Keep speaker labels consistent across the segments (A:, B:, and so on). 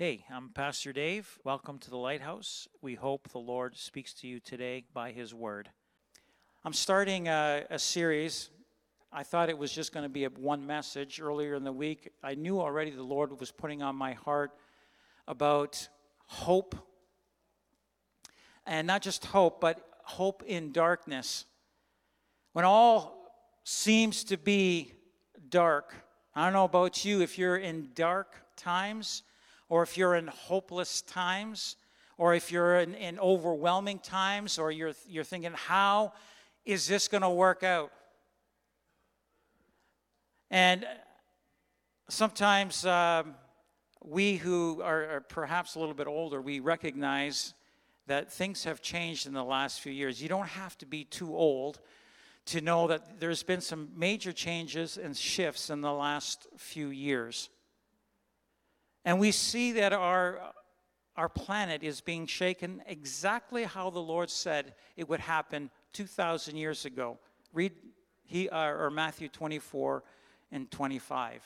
A: Hey, I'm Pastor Dave. Welcome to the Lighthouse. We hope the Lord speaks to you today by His Word. I'm starting a, a series. I thought it was just going to be a one message earlier in the week. I knew already the Lord was putting on my heart about hope. And not just hope, but hope in darkness. When all seems to be dark, I don't know about you, if you're in dark times, or if you're in hopeless times, or if you're in, in overwhelming times, or you're, you're thinking, how is this going to work out? And sometimes um, we who are, are perhaps a little bit older, we recognize that things have changed in the last few years. You don't have to be too old to know that there's been some major changes and shifts in the last few years. And we see that our, our planet is being shaken exactly how the Lord said it would happen 2,000 years ago. Read he, uh, or Matthew 24 and 25.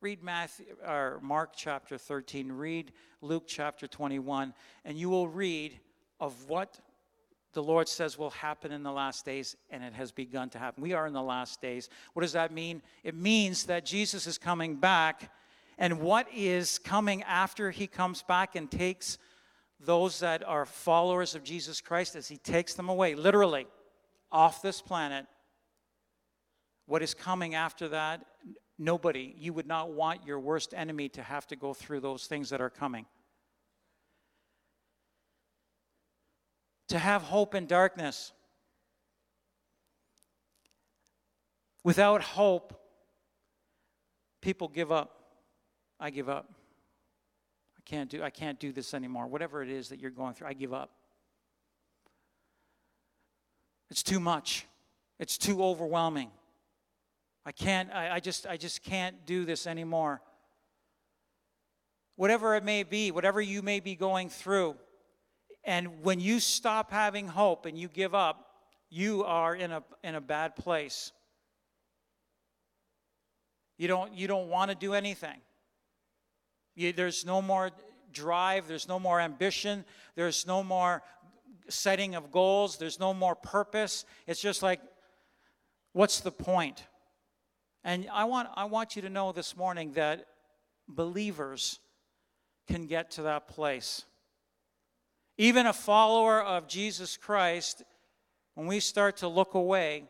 A: Read Matthew, or Mark chapter 13. Read Luke chapter 21, and you will read of what the Lord says will happen in the last days, and it has begun to happen. We are in the last days. What does that mean? It means that Jesus is coming back and what is coming after he comes back and takes those that are followers of Jesus Christ as he takes them away, literally, off this planet. What is coming after that? Nobody. You would not want your worst enemy to have to go through those things that are coming. To have hope in darkness. Without hope, people give up. I give up. I can't do I can't do this anymore. Whatever it is that you're going through, I give up. It's too much. It's too overwhelming. I can't I, I just I just can't do this anymore. Whatever it may be, whatever you may be going through, and when you stop having hope and you give up, you are in a in a bad place. You don't you don't want to do anything. You, there's no more drive, there's no more ambition, there's no more setting of goals, there's no more purpose. It's just like, what's the point? And I want, I want you to know this morning that believers can get to that place. Even a follower of Jesus Christ, when we start to look away,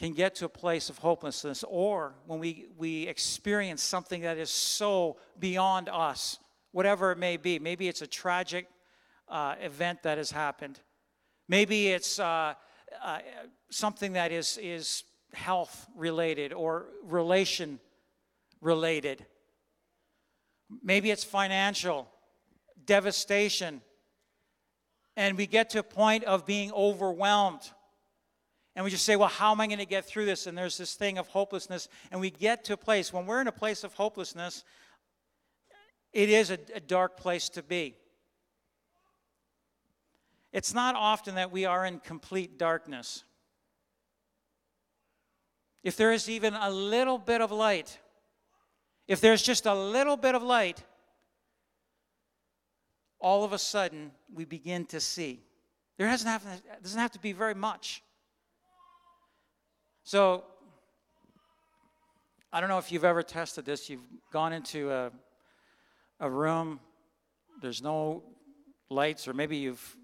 A: can get to a place of hopelessness, or when we, we experience something that is so beyond us, whatever it may be. Maybe it's a tragic uh, event that has happened. Maybe it's uh, uh, something that is, is health related or relation related. Maybe it's financial, devastation. And we get to a point of being overwhelmed and we just say, well, how am I going to get through this? And there's this thing of hopelessness. And we get to a place, when we're in a place of hopelessness, it is a, a dark place to be. It's not often that we are in complete darkness. If there is even a little bit of light, if there's just a little bit of light, all of a sudden we begin to see. There doesn't have, doesn't have to be very much. So, I don't know if you've ever tested this. You've gone into a, a room, there's no lights, or maybe you've.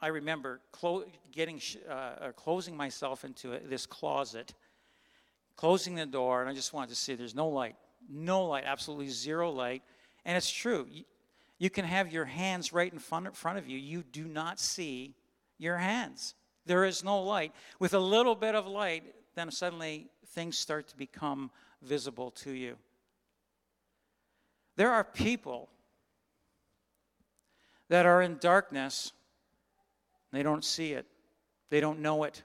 A: I remember clo- getting uh, uh, closing myself into a, this closet, closing the door, and I just wanted to see there's no light, no light, absolutely zero light. And it's true. You, you can have your hands right in front, in front of you. You do not see your hands. There is no light. With a little bit of light, then suddenly things start to become visible to you. There are people that are in darkness, they don't see it, they don't know it.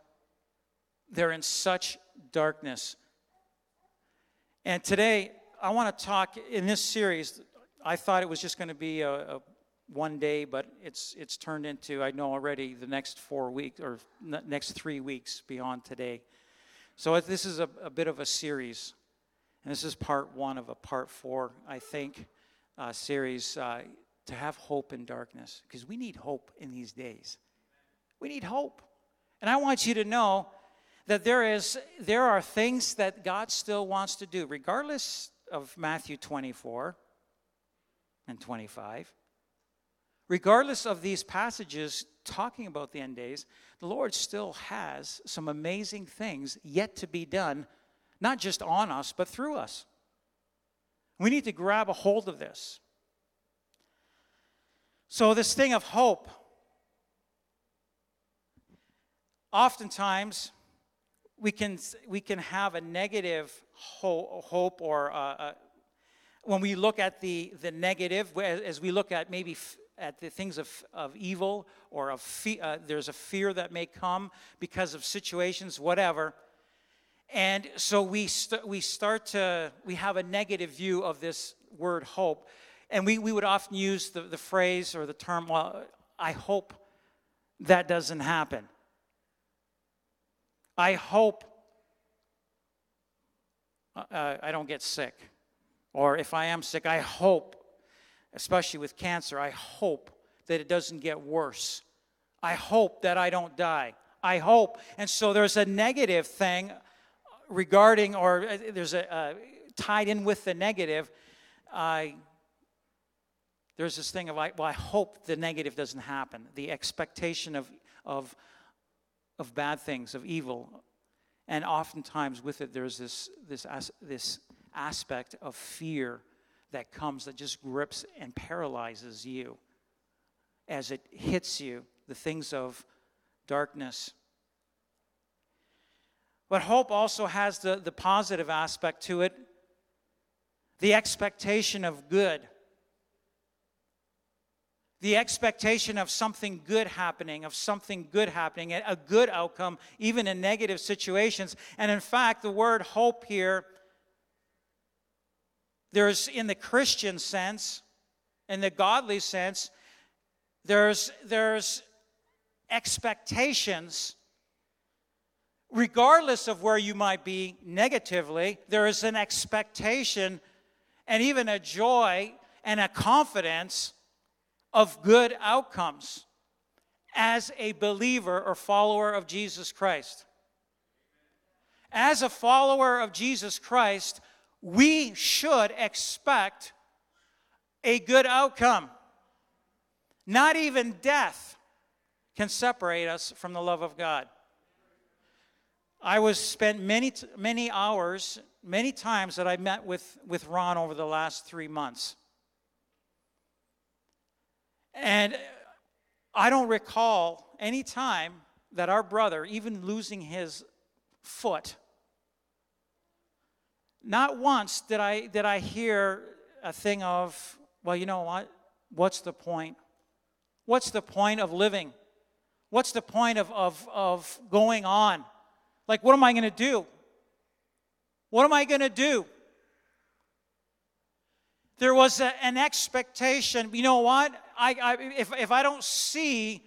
A: They're in such darkness. And today, I want to talk in this series. I thought it was just going to be a, a one day, but it's it's turned into I know already the next four weeks or next three weeks beyond today. So this is a, a bit of a series, And this is part one of a part four, I think, uh, series uh, to have hope in darkness, because we need hope in these days. We need hope. And I want you to know that there is there are things that God still wants to do, regardless of Matthew 24 and 25. Regardless of these passages talking about the end days, the Lord still has some amazing things yet to be done, not just on us, but through us. We need to grab a hold of this. So, this thing of hope, oftentimes we can, we can have a negative hope or uh, uh, when we look at the, the negative, as we look at maybe at the things of, of evil or of fe- uh, there's a fear that may come because of situations, whatever. And so we, st- we start to, we have a negative view of this word hope. And we, we would often use the, the phrase or the term, well, I hope that doesn't happen. I hope uh, I don't get sick. Or if I am sick, I hope especially with cancer, I hope that it doesn't get worse. I hope that I don't die. I hope. And so there's a negative thing regarding, or uh, there's a uh, tied in with the negative. I there's this thing of like, well, I hope the negative doesn't happen. The expectation of of of bad things, of evil, and oftentimes with it, there's this this this aspect of fear that comes that just grips and paralyzes you as it hits you, the things of darkness. But hope also has the, the positive aspect to it the expectation of good, the expectation of something good happening, of something good happening, a good outcome, even in negative situations. And in fact, the word hope here there's, in the Christian sense, in the godly sense, there's, there's expectations. Regardless of where you might be negatively, there is an expectation and even a joy and a confidence of good outcomes as a believer or follower of Jesus Christ. As a follower of Jesus Christ, we should expect a good outcome. Not even death can separate us from the love of God. I was spent many many hours, many times that I met with, with Ron over the last three months. And I don't recall any time that our brother, even losing his foot, not once did I, did I hear a thing of, well, you know what? What's the point? What's the point of living? What's the point of, of, of going on? Like, what am I going to do? What am I going to do? There was a, an expectation. You know what? I, I, if, if I don't see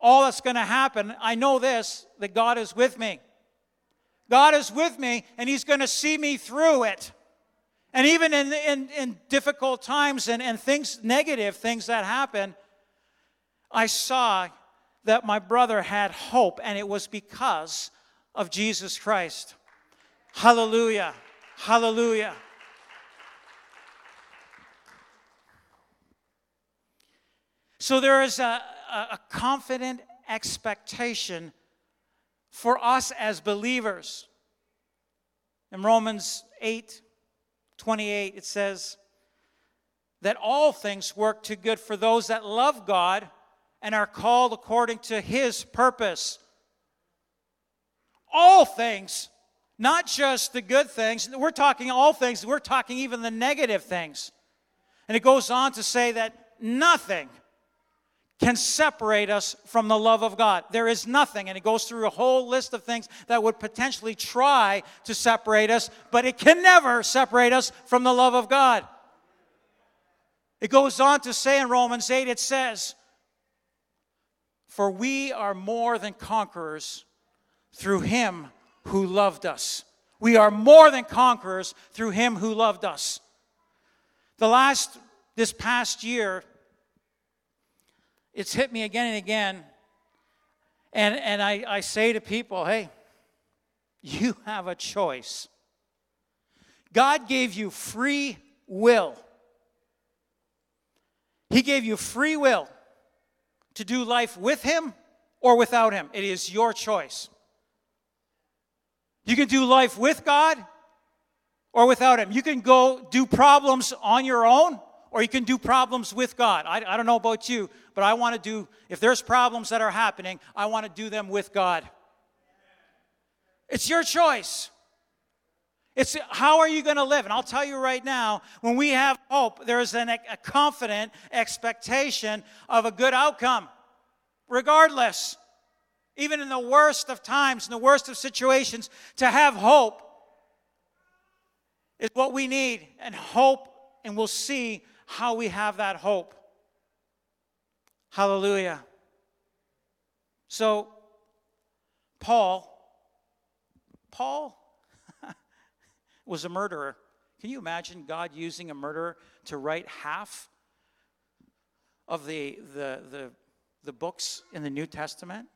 A: all that's going to happen, I know this that God is with me. God is with me and He's going to see me through it. And even in, in, in difficult times and, and things, negative things that happen, I saw that my brother had hope, and it was because of Jesus Christ. Hallelujah. Hallelujah. So there is a, a confident expectation for us as believers. In Romans 8 28, it says that all things work to good for those that love God and are called according to his purpose. All things, not just the good things. We're talking all things, we're talking even the negative things. And it goes on to say that nothing can separate us from the love of God. There is nothing, and it goes through a whole list of things that would potentially try to separate us, but it can never separate us from the love of God. It goes on to say in Romans 8, it says, For we are more than conquerors through him who loved us. We are more than conquerors through him who loved us. The last, this past year, it's hit me again and again. And, and I, I say to people, hey, you have a choice. God gave you free will. He gave you free will to do life with Him or without Him. It is your choice. You can do life with God or without Him. You can go do problems on your own or you can do problems with God. I, I don't know about you, but I want to do, if there's problems that are happening, I want to do them with God. It's your choice. It's how are you going to live? And I'll tell you right now, when we have hope, there is an, a confident expectation of a good outcome, regardless. Even in the worst of times, in the worst of situations, to have hope is what we need. And hope, and we'll see how we have that hope. Hallelujah. So, Paul, Paul was a murderer. Can you imagine God using a murderer to write half of the, the, the, the books in the New Testament?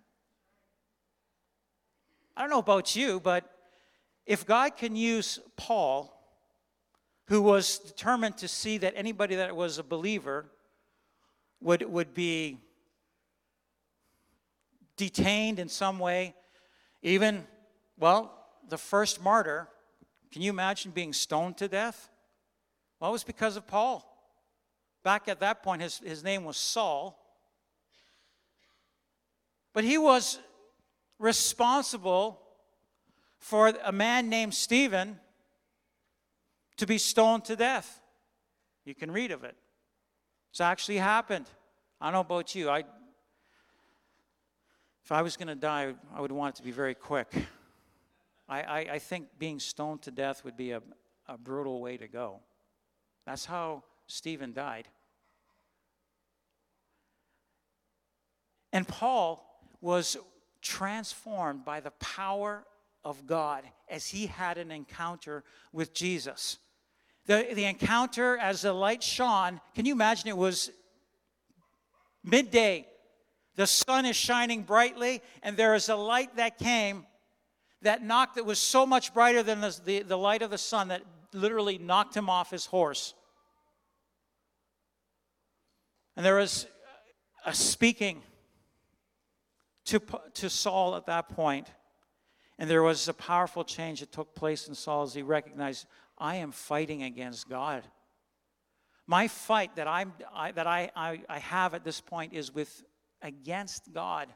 A: I don't know about you, but if God can use Paul, who was determined to see that anybody that was a believer would, would be detained in some way, even, well, the first martyr can you imagine being stoned to death? Well, it was because of Paul. Back at that point, his, his name was Saul. But he was responsible for a man named Stephen to be stoned to death. You can read of it. It's actually happened. I don't know about you. I, if I was going to die, I would want it to be very quick. I, I, I think being stoned to death would be a, a brutal way to go. That's how Stephen died. And Paul was transformed by the power of God as he had an encounter with Jesus. The, the encounter as the light shone, can you imagine it was midday? The sun is shining brightly, and there is a light that came that knocked that was so much brighter than the, the, the light of the sun that literally knocked him off his horse. And there was a speaking to, to Saul at that point. And there was a powerful change that took place in Saul as he recognized, I am fighting against God. My fight that, I'm, I, that I, I, I have at this point is with against God.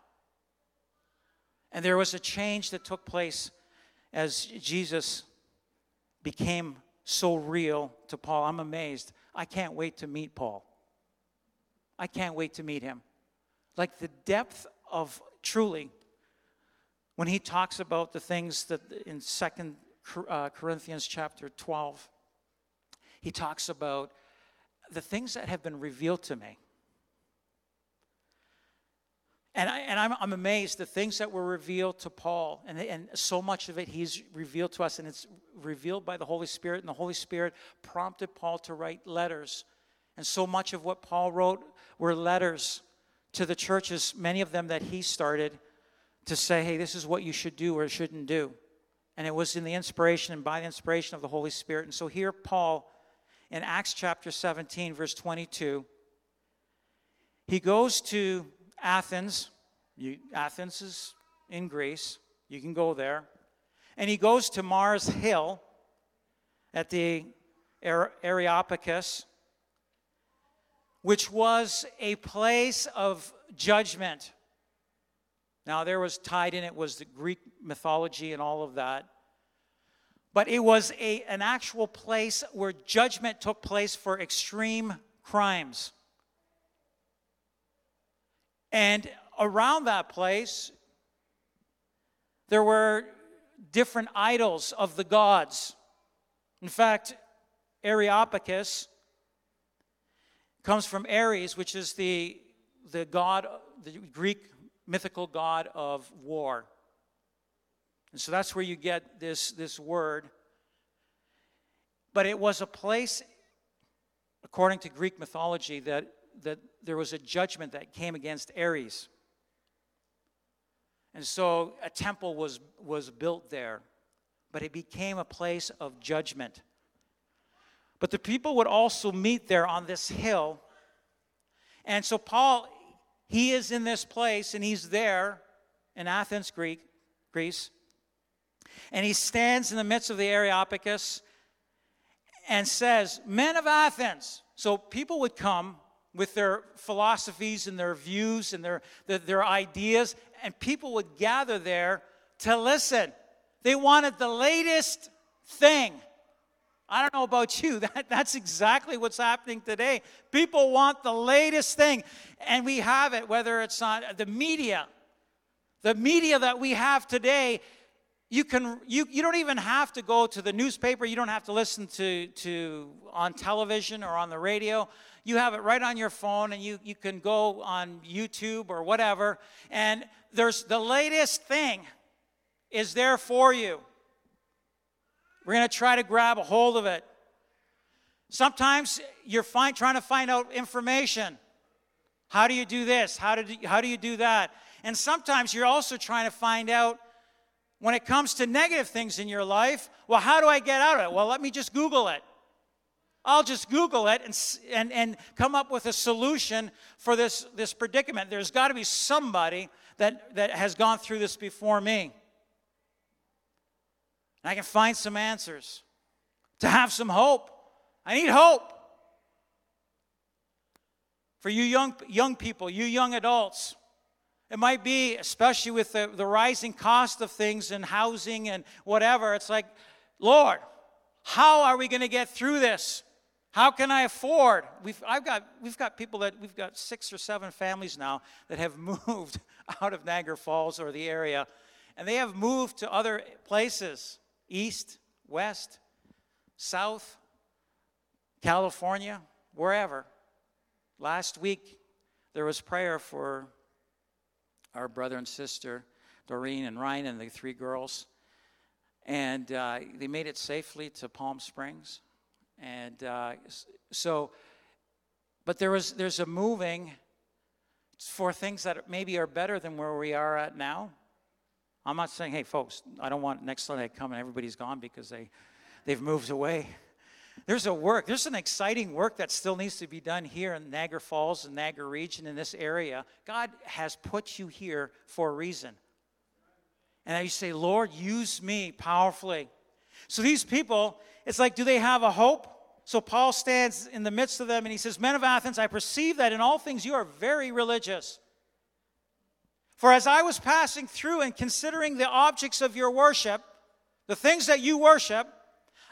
A: And there was a change that took place as Jesus became so real to Paul. I'm amazed. I can't wait to meet Paul. I can't wait to meet him. Like the depth of truly, when he talks about the things that in Second uh, Corinthians chapter 12, he talks about the things that have been revealed to me. And, I, and I'm, I'm amazed the things that were revealed to Paul, and, and so much of it he's revealed to us, and it's revealed by the Holy Spirit, and the Holy Spirit prompted Paul to write letters. And so much of what Paul wrote were letters to the churches, many of them that he started, to say, hey, this is what you should do or shouldn't do. And it was in the inspiration and by the inspiration of the Holy Spirit. And so here, Paul, in Acts chapter 17, verse 22, he goes to Athens. You, Athens is in Greece. You can go there. And he goes to Mars Hill at the Areopagus, which was a place of judgment. Now, there was tied in it was the Greek mythology and all of that. But it was a, an actual place where judgment took place for extreme crimes. And around that place, there were different idols of the gods. In fact, Areopagus comes from Ares, which is the, the god, the Greek mythical god of war. And so that's where you get this, this word. But it was a place, according to Greek mythology, that, that there was a judgment that came against Ares. And so a temple was, was built there, but it became a place of judgment. But the people would also meet there on this hill. And so Paul, he is in this place and he's there in Athens, Greek, Greece. And he stands in the midst of the Areopagus and says, Men of Athens. So people would come with their philosophies and their views and their, their, their, ideas, and people would gather there to listen. They wanted the latest thing. I don't know about you, that, that's exactly what's happening today. People want the latest thing, and we have it, whether it's on uh, the media. The media that we have today you can you, you don't even have to go to the newspaper you don't have to listen to, to on television or on the radio you have it right on your phone and you, you can go on youtube or whatever and there's the latest thing is there for you we're going to try to grab a hold of it sometimes you're find, trying to find out information how do you do this how do, how do you do that and sometimes you're also trying to find out when it comes to negative things in your life, well, how do I get out of it? Well, let me just Google it. I'll just Google it and, and, and come up with a solution for this, this predicament. There's got to be somebody that, that has gone through this before me. And I can find some answers to have some hope. I need hope. For you young, young people, you young adults, it might be, especially with the, the rising cost of things and housing and whatever, it's like, Lord, how are we going to get through this? How can I afford? We've, I've got, we've got people that, we've got six or seven families now that have moved out of Niagara Falls or the area, and they have moved to other places east, west, south, California, wherever. Last week, there was prayer for our brother and sister, Doreen and Ryan, and the three girls. And uh, they made it safely to Palm Springs. And uh, so, but there was, there's a moving for things that maybe are better than where we are at now. I'm not saying, hey, folks, I don't want next Sunday to come and everybody's gone because they, they've moved away. There's a work, there's an exciting work that still needs to be done here in Niagara Falls and Niagara region in this area. God has put you here for a reason. And you say, Lord, use me powerfully. So these people, it's like, do they have a hope? So Paul stands in the midst of them and he says, Men of Athens, I perceive that in all things you are very religious. For as I was passing through and considering the objects of your worship, the things that you worship,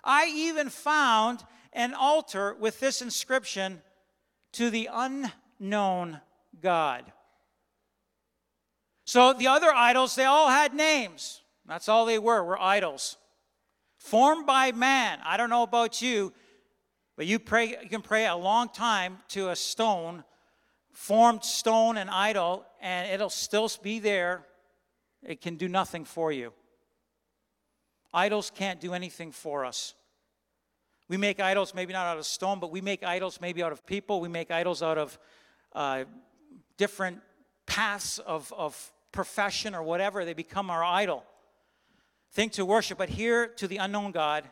A: I even found an altar with this inscription to the unknown God. So the other idols, they all had names. That's all they were, were idols. Formed by man. I don't know about you, but you pray you can pray a long time to a stone, formed stone and idol, and it'll still be there. It can do nothing for you. Idols can't do anything for us. We make idols maybe not out of stone, but we make idols maybe out of people. We make idols out of uh, different paths of, of profession or whatever. They become our idol. Think to worship, but here to the unknown God.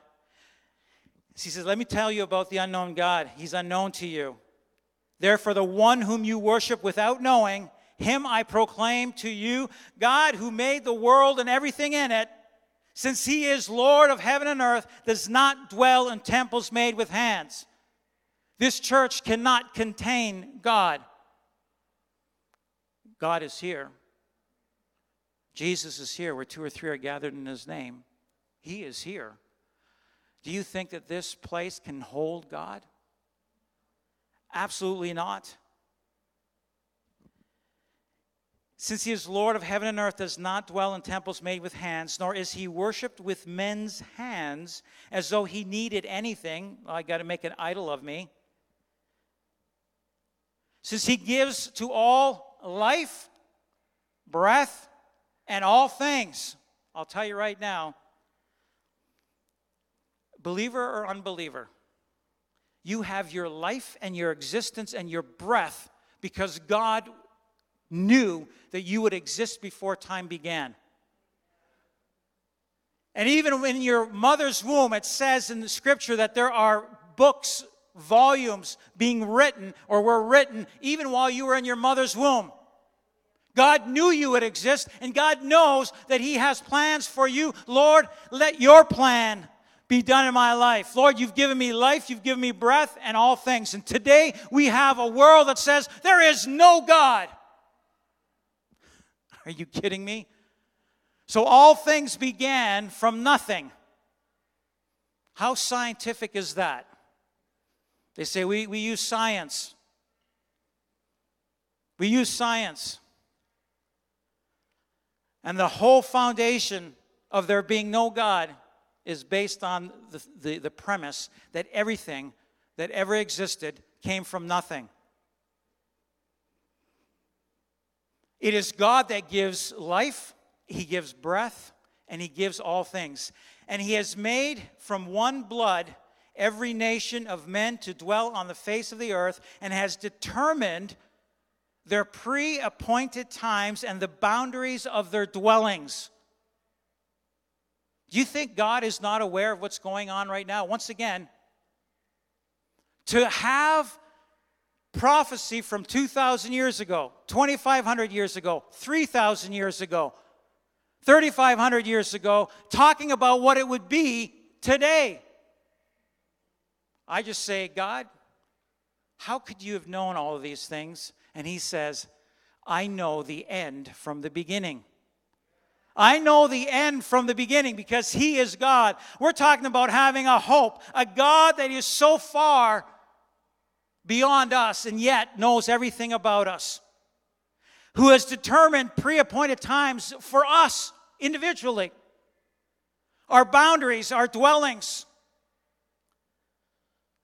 A: He says, Let me tell you about the unknown God. He's unknown to you. Therefore, the one whom you worship without knowing, him I proclaim to you God who made the world and everything in it since he is Lord of heaven and earth, does not dwell in temples made with hands. This church cannot contain God. God is here. Jesus is here where two or three are gathered in his name. He is here. Do you think that this place can hold God? Absolutely not. Since he is Lord of heaven and earth, does not dwell in temples made with hands, nor is he worshiped with men's hands as though he needed anything. Well, I got to make an idol of me. Since he gives to all life, breath, and all things. I'll tell you right now believer or unbeliever, you have your life and your existence and your breath because God knew that you would exist before time began. And even in your mother's womb, it says in the scripture that there are books, volumes being written or were written even while you were in your mother's womb. God knew you would exist, and God knows that He has plans for you. Lord, let your plan be done in my life. Lord, you've given me life, you've given me breath, and all things. And today we have a world that says there is no God. Are you kidding me? So all things began from nothing. How scientific is that? They say we, we use science. We use science. And the whole foundation of there being no God is based on the, the, the, premise that everything that ever existed came from nothing. It is God that gives life, He gives breath, and He gives all things. And He has made from one blood every nation of men to dwell on the face of the earth, and has determined their pre appointed times and the boundaries of their dwellings. Do you think God is not aware of what's going on right now? Once again, to have prophecy from 2,000 years ago, 2,500 years ago, 3,000 years ago, 3,500 years ago, talking about what it would be today. I just say, God, how could you have known all of these things? And He says, I know the end from the beginning. I know the end from the beginning because He is God. We're talking about having a hope, a God that is so far beyond us and yet knows everything about us, who has determined pre appointed times for us individually, our boundaries, our dwellings.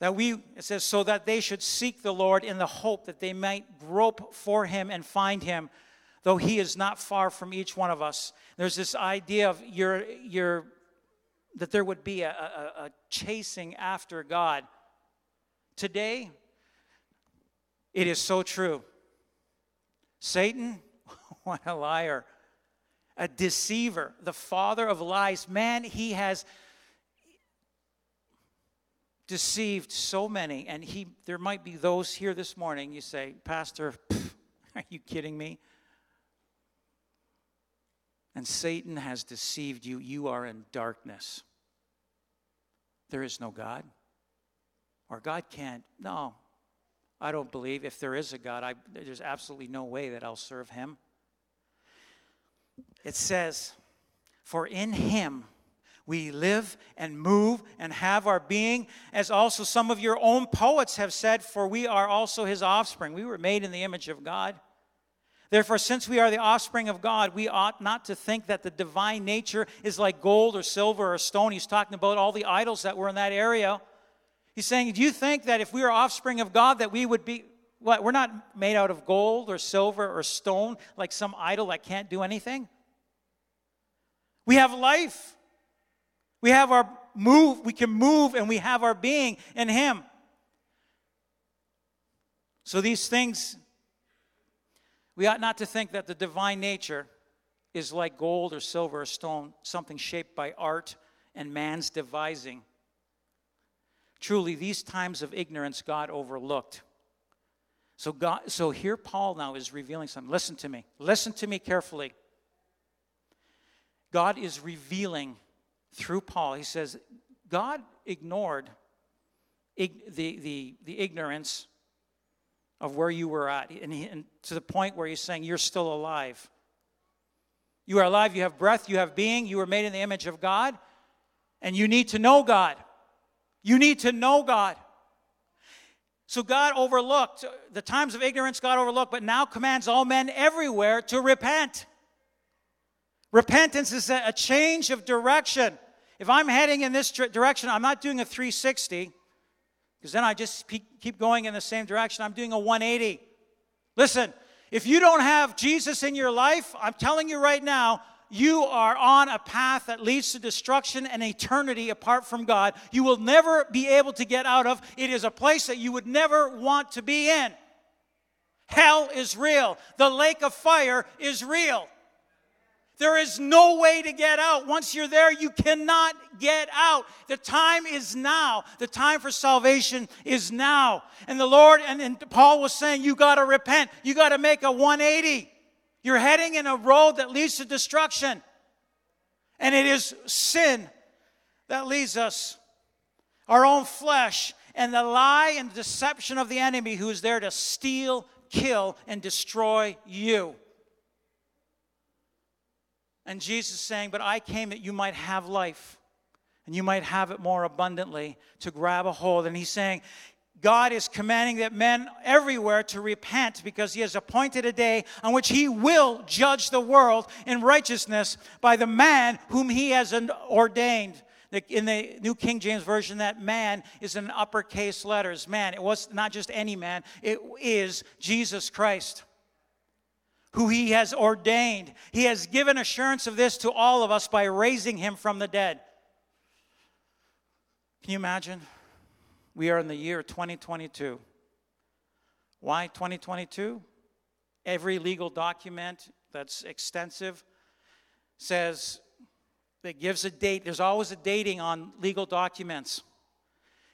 A: That we, it says, so that they should seek the Lord in the hope that they might grope for him and find him though he is not far from each one of us. There's this idea of your, your, that there would be a, a, a chasing after God. Today, it is so true. Satan, what a liar, a deceiver, the father of lies. Man, he has deceived so many. And he, there might be those here this morning, you say, Pastor, are you kidding me? And Satan has deceived you, you are in darkness. There is no God. Or God can't. No, I don't believe. If there is a God, I, there's absolutely no way that I'll serve him. It says, For in him we live and move and have our being, as also some of your own poets have said, for we are also his offspring. We were made in the image of God. Therefore, since we are the offspring of God, we ought not to think that the divine nature is like gold or silver or stone. He's talking about all the idols that were in that area. He's saying, Do you think that if we are offspring of God, that we would be what? We're not made out of gold or silver or stone like some idol that can't do anything. We have life. We have our move, we can move, and we have our being in Him. So these things we ought not to think that the divine nature is like gold or silver or stone, something shaped by art and man's devising. Truly, these times of ignorance God overlooked. So, God, so here Paul now is revealing something. Listen to me. Listen to me carefully. God is revealing through Paul. He says, God ignored ig- the, the, the ignorance of where you were at, and, he, and to the point where he's saying, You're still alive. You are alive, you have breath, you have being, you were made in the image of God, and you need to know God. You need to know God. So God overlooked the times of ignorance, God overlooked, but now commands all men everywhere to repent. Repentance is a change of direction. If I'm heading in this direction, I'm not doing a 360 because then I just keep going in the same direction. I'm doing a 180. Listen, if you don't have Jesus in your life, I'm telling you right now, you are on a path that leads to destruction and eternity apart from God. You will never be able to get out of. It is a place that you would never want to be in. Hell is real. The lake of fire is real. There is no way to get out. Once you're there, you cannot get out. The time is now. The time for salvation is now. And the Lord, and, and Paul was saying, you got to repent. You got to make a 180. You're heading in a road that leads to destruction. And it is sin that leads us, our own flesh, and the lie and deception of the enemy who is there to steal, kill, and destroy you. And Jesus saying, But I came that you might have life and you might have it more abundantly to grab a hold. And he's saying, God is commanding that men everywhere to repent because he has appointed a day on which he will judge the world in righteousness by the man whom he has ordained. In the New King James Version, that man is in uppercase letters. Man, it was not just any man, it is Jesus Christ who he has ordained. He has given assurance of this to all of us by raising him from the dead. Can you imagine? We are in the year 2022. Why 2022? Every legal document that's extensive says that gives a date. There's always a dating on legal documents.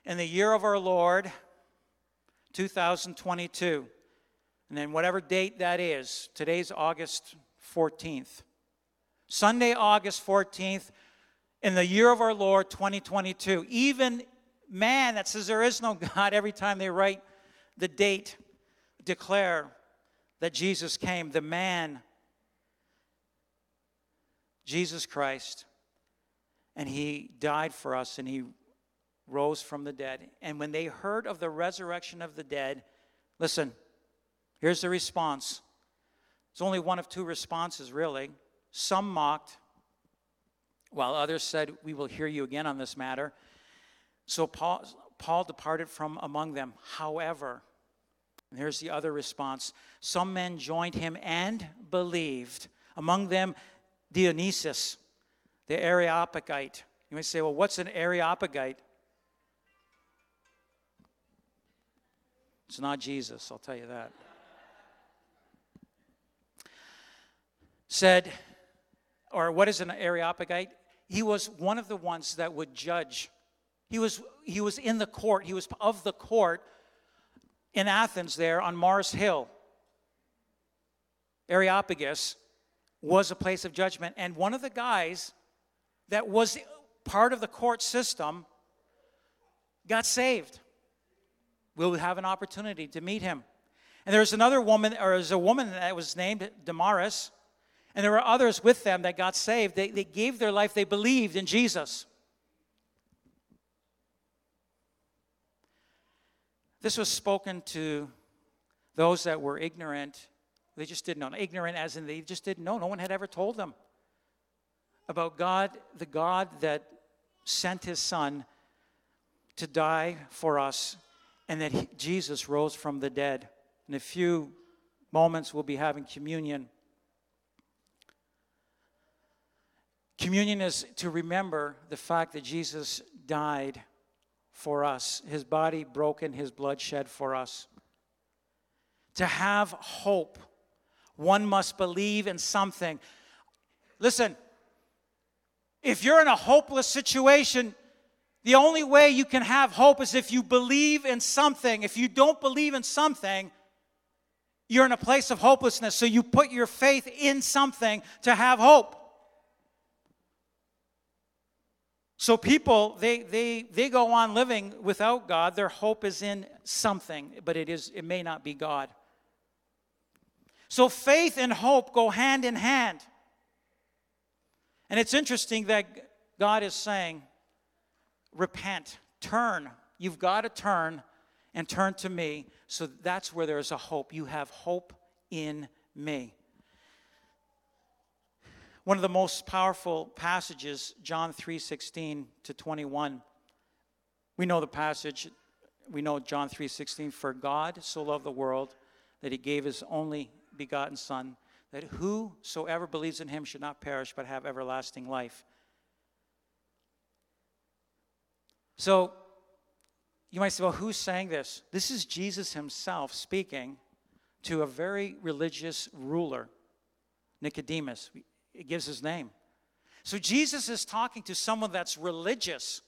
A: In the year of our Lord, 2022. And then whatever date that is, today's August 14th. Sunday, August 14th, in the year of our Lord 2022. Even man that says there is no God, every time they write the date, declare that Jesus came. The man, Jesus Christ, and he died for us and he rose from the dead. And when they heard of the resurrection of the dead, listen, Here's the response. It's only one of two responses, really. Some mocked, while others said, We will hear you again on this matter. So Paul, Paul departed from among them. However, and here's the other response some men joined him and believed. Among them, Dionysius, the Areopagite. You may say, Well, what's an Areopagite? It's not Jesus, I'll tell you that. Said, or what is an Areopagite? He was one of the ones that would judge. He was, he was in the court, he was of the court in Athens there on Mars Hill. Areopagus was a place of judgment. And one of the guys that was part of the court system got saved. We'll have an opportunity to meet him. And there's another woman, or there's a woman that was named Damaris and there were others with them that got saved. They, they gave their life, they believed in Jesus. This was spoken to those that were ignorant. They just didn't know. Ignorant as in they just didn't know. No one had ever told them about God, the God that sent his son to die for us, and that he, Jesus rose from the dead. In a few moments, we'll be having communion. Communion is to remember the fact that Jesus died for us, his body broken, his blood shed for us. To have hope, one must believe in something. Listen, if you're in a hopeless situation, the only way you can have hope is if you believe in something. If you don't believe in something, you're in a place of hopelessness. So you put your faith in something to have hope. So people, they, they, they go on living without God. Their hope is in something, but it, is, it may not be God. So faith and hope go hand in hand. And it's interesting that God is saying, repent, turn. You've got to turn and turn to me. So that's where there's a hope. You have hope in me. One of the most powerful passages, John 3:16 to 21. We know the passage. We know John 3:16 for God so loved the world that he gave his only begotten son that whosoever believes in him should not perish but have everlasting life. So you might say, well, who's saying this? This is Jesus himself speaking to a very religious ruler, Nicodemus. It gives his name. So Jesus is talking to someone that's religious,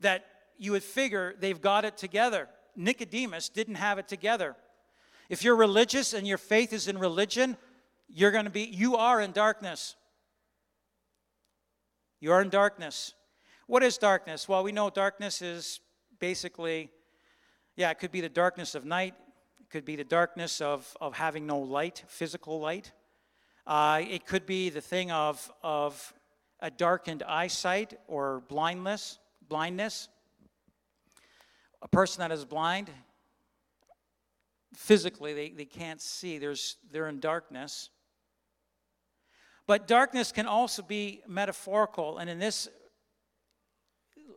A: that you would figure they've got it together. Nicodemus didn't have it together. If you're religious and your faith is in religion, you're going to be, you are in darkness. You are in darkness. What is darkness? Well, we know darkness is basically, yeah, it could be the darkness of night, it could be the darkness of, of having no light, physical light. Uh, it could be the thing of, of a darkened eyesight or blindness, blindness. A person that is blind, physically, they, they can't see. There's, they're in darkness. But darkness can also be metaphorical, and in this,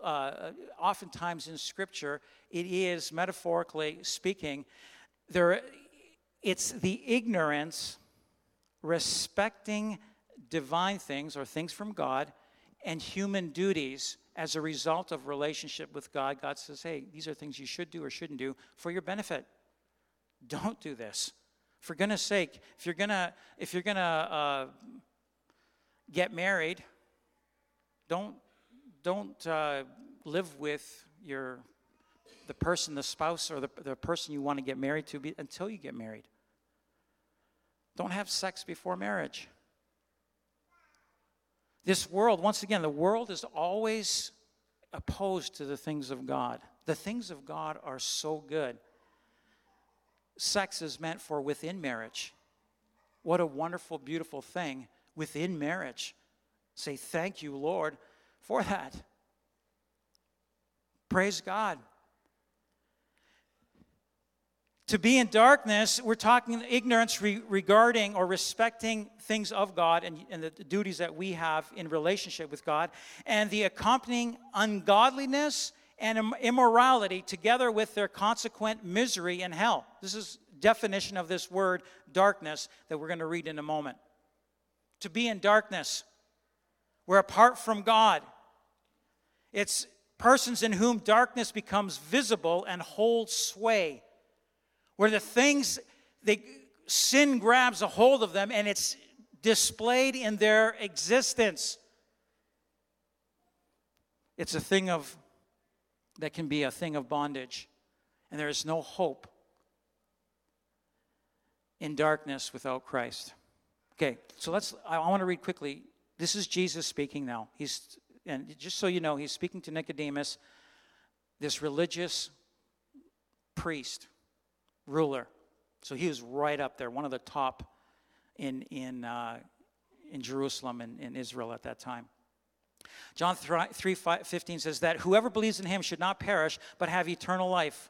A: uh, oftentimes in Scripture, it is metaphorically speaking. There, it's the ignorance respecting divine things or things from God and human duties as a result of relationship with God. God says, hey, these are things you should do or shouldn't do for your benefit. Don't do this. For goodness sake, if you're gonna if you're gonna uh, get married, don't don't uh, live with your the person, the spouse, or the, the person you want to get married to be, until you get married. Don't have sex before marriage. This world, once again, the world is always opposed to the things of God. The things of God are so good. Sex is meant for within marriage. What a wonderful, beautiful thing within marriage. Say, Thank you, Lord, for that. Praise God. To be in darkness, we're talking ignorance re- regarding or respecting things of God and, and the duties that we have in relationship with God, and the accompanying ungodliness and immorality together with their consequent misery in hell. This is definition of this word darkness that we're going to read in a moment. To be in darkness, we're apart from God. It's persons in whom darkness becomes visible and holds sway where the things, they, sin grabs a hold of them and it's displayed in their existence. It's a thing of, that can be a thing of bondage. And there is no hope in darkness without Christ. Okay, so let's, I want to read quickly. This is Jesus speaking now. He's, and just so you know, he's speaking to Nicodemus, this religious priest ruler. So he was right up there, one of the top in, in, uh, in Jerusalem and in Israel at that time. John 3 15 says that whoever believes in him should not perish, but have eternal life.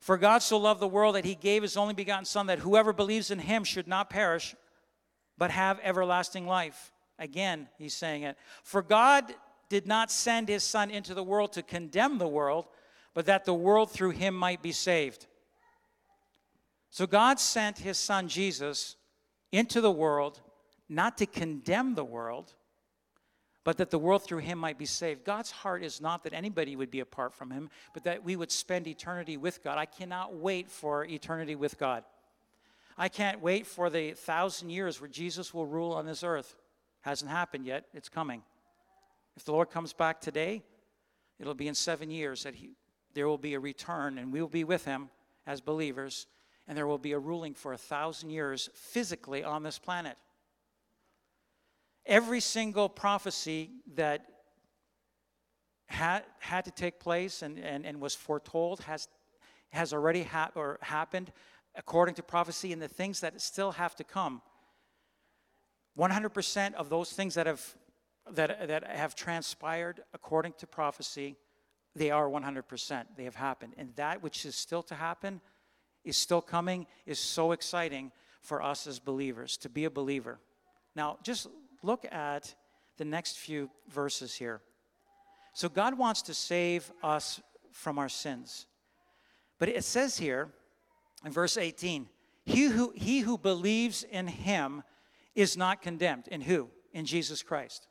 A: For God so loved the world that he gave his only begotten Son, that whoever believes in him should not perish, but have everlasting life. Again, he's saying it. For God did not send his Son into the world to condemn the world, but that the world through him might be saved. So God sent his son Jesus into the world not to condemn the world, but that the world through him might be saved. God's heart is not that anybody would be apart from him, but that we would spend eternity with God. I cannot wait for eternity with God. I can't wait for the thousand years where Jesus will rule on this earth. Hasn't happened yet, it's coming. If the Lord comes back today, it'll be in seven years that he, there will be a return, and we will be with him as believers, and there will be a ruling for a thousand years physically on this planet. Every single prophecy that had, had to take place and, and, and was foretold has, has already ha- or happened according to prophecy, and the things that still have to come. 100% of those things that have, that, that have transpired according to prophecy they are 100%. They have happened. And that which is still to happen is still coming is so exciting for us as believers to be a believer. Now, just look at the next few verses here. So, God wants to save us from our sins. But it says here in verse 18, He who, he who believes in him is not condemned. In who? In Jesus Christ.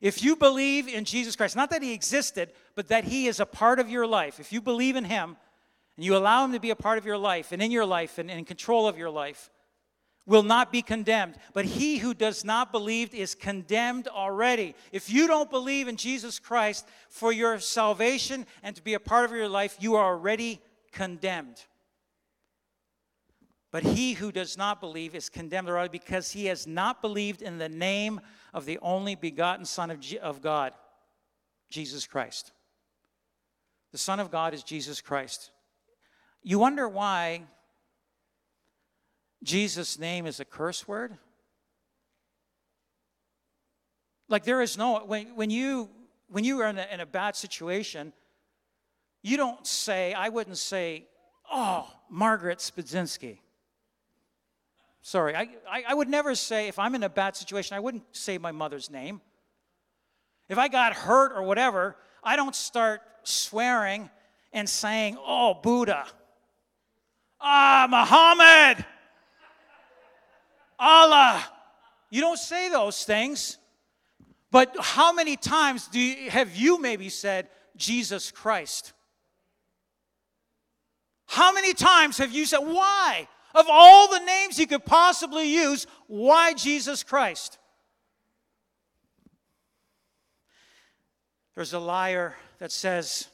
A: If you believe in Jesus Christ, not that he existed, but that he is a part of your life, if you believe in him and you allow him to be a part of your life and in your life and in control of your life, will not be condemned. But he who does not believe is condemned already. If you don't believe in Jesus Christ for your salvation and to be a part of your life, you are already condemned. But he who does not believe is condemned already because he has not believed in the name of the only begotten Son of, G- of God, Jesus Christ. The Son of God is Jesus Christ. You wonder why Jesus' name is a curse word? Like there is no when, when you when you are in a, in a bad situation, you don't say, I wouldn't say, oh, Margaret Spadzinski. Sorry, I, I, I, would never say, if I'm in a bad situation, I wouldn't say my mother's name. If I got hurt or whatever, I don't start swearing and saying, oh, Buddha. Ah, Muhammad. Allah. You don't say those things. But how many times do you, have you maybe said Jesus Christ? How many times have you said, why? Of all the names you could possibly use, why Jesus Christ? There's a liar that says,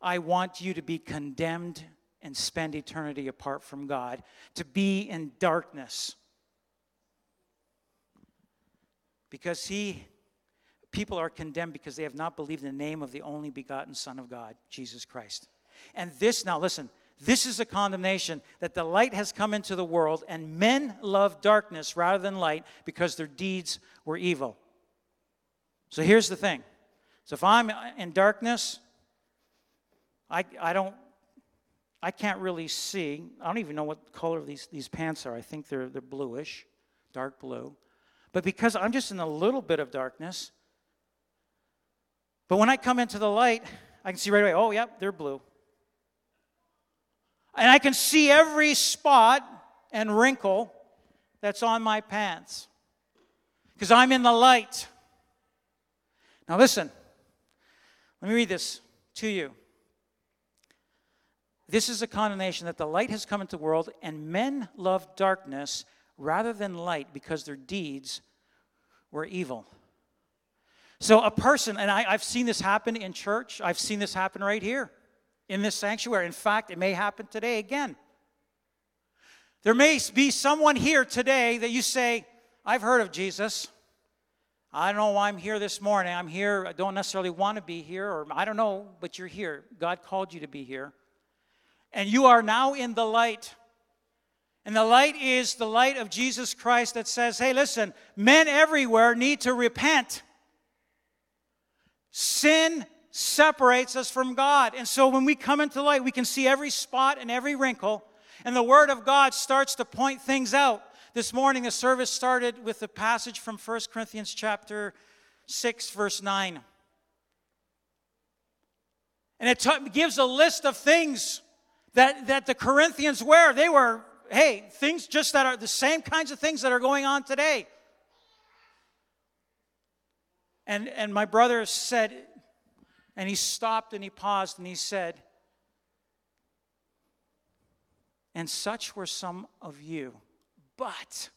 A: I want you to be condemned and spend eternity apart from God, to be in darkness. Because he, people are condemned because they have not believed in the name of the only begotten Son of God, Jesus Christ. And this, now listen, this is a condemnation that the light has come into the world, and men love darkness rather than light because their deeds were evil. So here's the thing. So if I'm in darkness, I, I don't I can't really see. I don't even know what color these, these pants are. I think they're, they're bluish, dark blue. But because I'm just in a little bit of darkness, but when I come into the light, I can see right away, oh, yep, they're blue. And I can see every spot and wrinkle that's on my pants because I'm in the light. Now, listen, let me read this to you. This is a condemnation that the light has come into the world, and men love darkness rather than light because their deeds were evil. So, a person, and I, have seen this happen in church, I've seen this happen right here in this sanctuary. In fact, it may happen today again. There may be someone here today that you say, I've heard of Jesus. I don't know why I'm here this morning. I'm here. I don't necessarily want to be here, or I don't know, but you're here. God called you to be here. And you are now in the light. And the light is the light of Jesus Christ that says, hey, listen, men everywhere need to repent. Sin separates us from God. And so when we come into light, we can see every spot and every wrinkle, and the Word of God starts to point things out. This morning, the service started with a passage from 1 Corinthians chapter 6, verse 9. And it t- gives a list of things that, that the Corinthians were. They were, hey, things just that are the same kinds of things that are going on today. And, and my brother said, and he stopped and he paused and he said, And such were some of you. But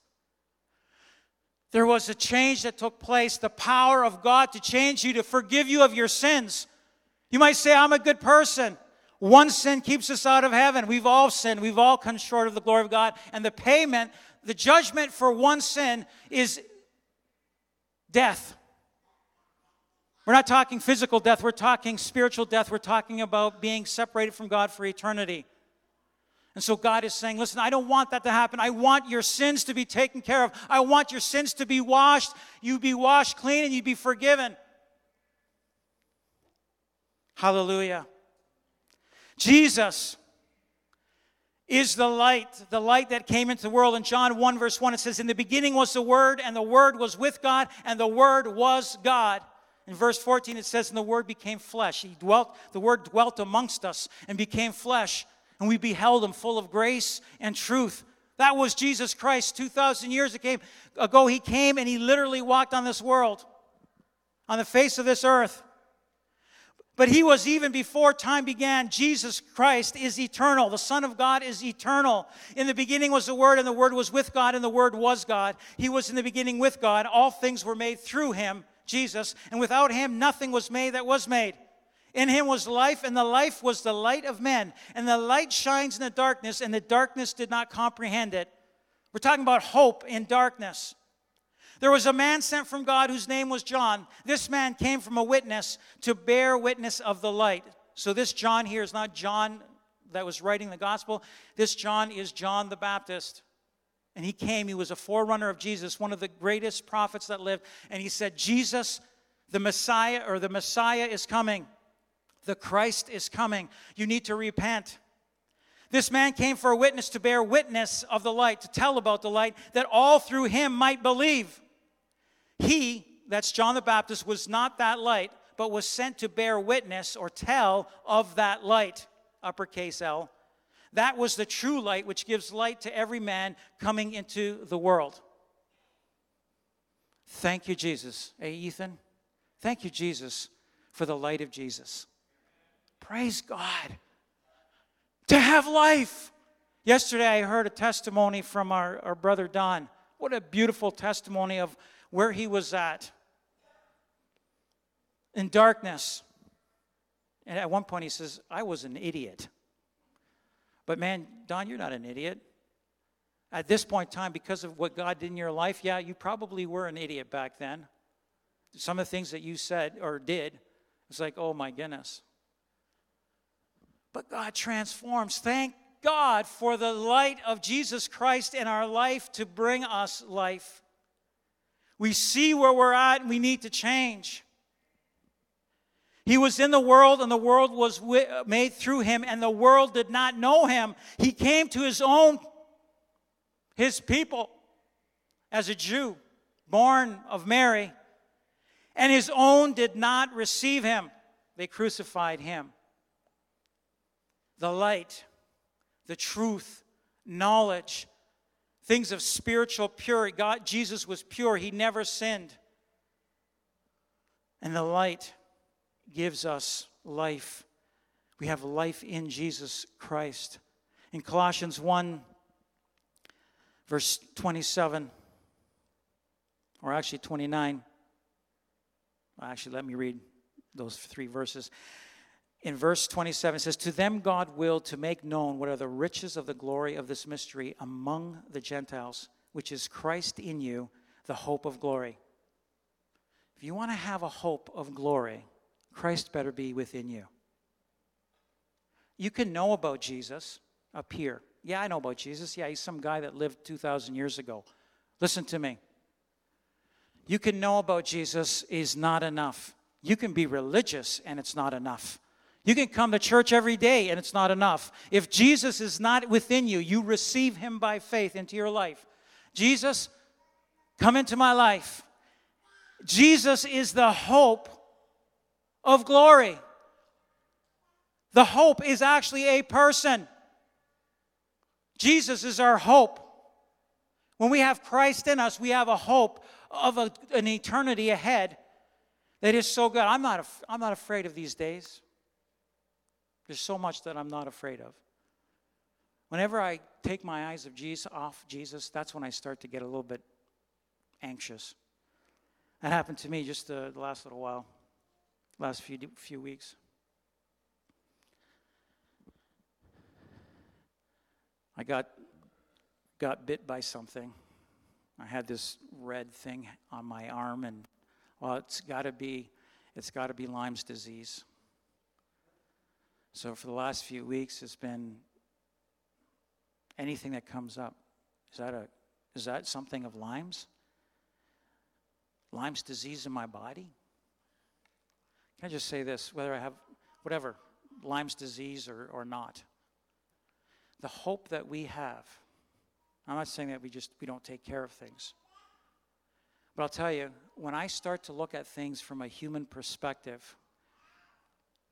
A: there was a change that took place, the power of God to change you, to forgive you of your sins. You might say, I'm a good person. One sin keeps us out of heaven. We've all sinned. We've all come short of the glory of God. And the payment, the judgment for one sin is death. We're not talking physical death, we're talking spiritual death. We're talking about being separated from God for eternity. And so God is saying, listen, I don't want that to happen. I want your sins to be taken care of. I want your sins to be washed. You'd be washed clean and you'd be forgiven. Hallelujah. Jesus is the light, the light that came into the world. In John 1, verse 1, it says, In the beginning was the Word, and the Word was with God, and the Word was God. In verse 14, it says, And the Word became flesh. He dwelt, the Word dwelt amongst us and became flesh, and we beheld him full of grace and truth. That was Jesus Christ 2,000 years ago. He came and he literally walked on this world, on the face of this earth. But he was even before time began. Jesus Christ is eternal. The Son of God is eternal. In the beginning was the Word, and the Word was with God, and the Word was God. He was in the beginning with God. All things were made through him, Jesus, and without him nothing was made that was made. In him was life, and the life was the light of men. And the light shines in the darkness, and the darkness did not comprehend it. We're talking about hope in darkness. There was a man sent from God whose name was John. This man came from a witness to bear witness of the light. So, this John here is not John that was writing the gospel. This John is John the Baptist. And he came, he was a forerunner of Jesus, one of the greatest prophets that lived. And he said, Jesus, the Messiah, or the Messiah is coming. The Christ is coming. You need to repent. This man came for a witness to bear witness of the light, to tell about the light, that all through him might believe. He, that's John the Baptist, was not that light, but was sent to bear witness or tell of that light, uppercase L. That was the true light which gives light to every man coming into the world. Thank you, Jesus. Hey, Ethan, thank you, Jesus, for the light of Jesus. Praise God. To have life. Yesterday, I heard a testimony from our, our brother Don. What a beautiful testimony of where he was at in darkness. And at one point, he says, I was an idiot. But man, Don, you're not an idiot. At this point in time, because of what God did in your life, yeah, you probably were an idiot back then. Some of the things that you said or did, it's like, oh my goodness. But God transforms. Thank God for the light of Jesus Christ in our life to bring us life. We see where we're at and we need to change. He was in the world and the world was made through him and the world did not know him. He came to his own, his people, as a Jew, born of Mary, and his own did not receive him. They crucified him the light, the truth, knowledge, things of spiritual purity. God, Jesus was pure, he never sinned. And the light gives us life. We have life in Jesus Christ. In Colossians 1, verse 27, or actually 29, actually, let me read those three verses in verse 27 it says to them god willed to make known what are the riches of the glory of this mystery among the gentiles which is christ in you the hope of glory if you want to have a hope of glory christ better be within you. You can know about jesus up here. Yeah i know about jesus. Yeah he's some guy that lived 2000 years ago. Listen to me. You can know about jesus is not enough. You can be religious and it's not enough. You can come to church every day and it's not enough. If Jesus is not within you, you receive him by faith into your life. Jesus, come into my life. Jesus is the hope of glory. The hope is actually a person. Jesus is our hope. When we have Christ in us, we have a hope of a, an eternity ahead that is so good. I'm not, I'm not afraid of these days. There's so much that I'm not afraid of. Whenever I take my eyes of Jesus off Jesus, that's when I start to get a little bit anxious. That happened to me just the last little while, last few few weeks. I got got bit by something. I had this red thing on my arm, and well, it's got to be it's got to be Lyme's disease. So for the last few weeks, it's been anything that comes up. Is that a is that something of Lyme's? Lyme's disease in my body? Can I just say this? Whether I have whatever, Lyme's disease or, or not. The hope that we have, I'm not saying that we just we don't take care of things. But I'll tell you, when I start to look at things from a human perspective,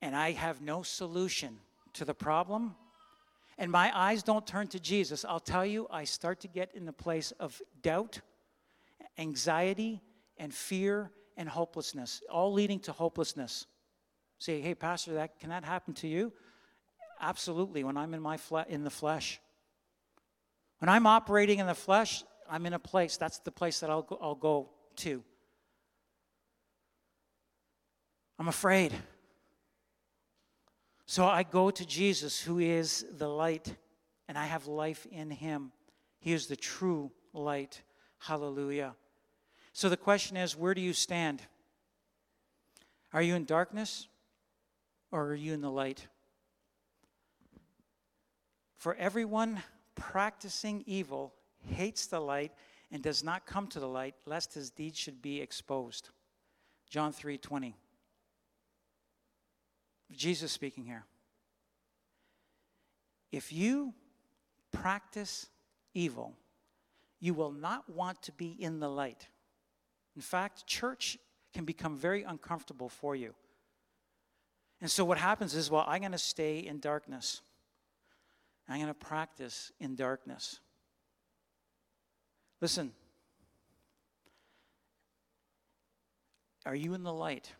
A: and I have no solution to the problem, and my eyes don't turn to Jesus, I'll tell you, I start to get in the place of doubt, anxiety, and fear and hopelessness, all leading to hopelessness. Say, hey, Pastor, that can that happen to you? Absolutely. When I'm in my fle- in the flesh, when I'm operating in the flesh, I'm in a place. That's the place that I'll go, I'll go to. I'm afraid. So I go to Jesus, who is the light, and I have life in him. He is the true light. Hallelujah. So the question is where do you stand? Are you in darkness or are you in the light? For everyone practicing evil hates the light and does not come to the light lest his deeds should be exposed. John 3:20. Jesus speaking here. If you practice evil, you will not want to be in the light. In fact, church can become very uncomfortable for you. And so what happens is, well, I'm going to stay in darkness. I'm going to practice in darkness. Listen, are you in the light?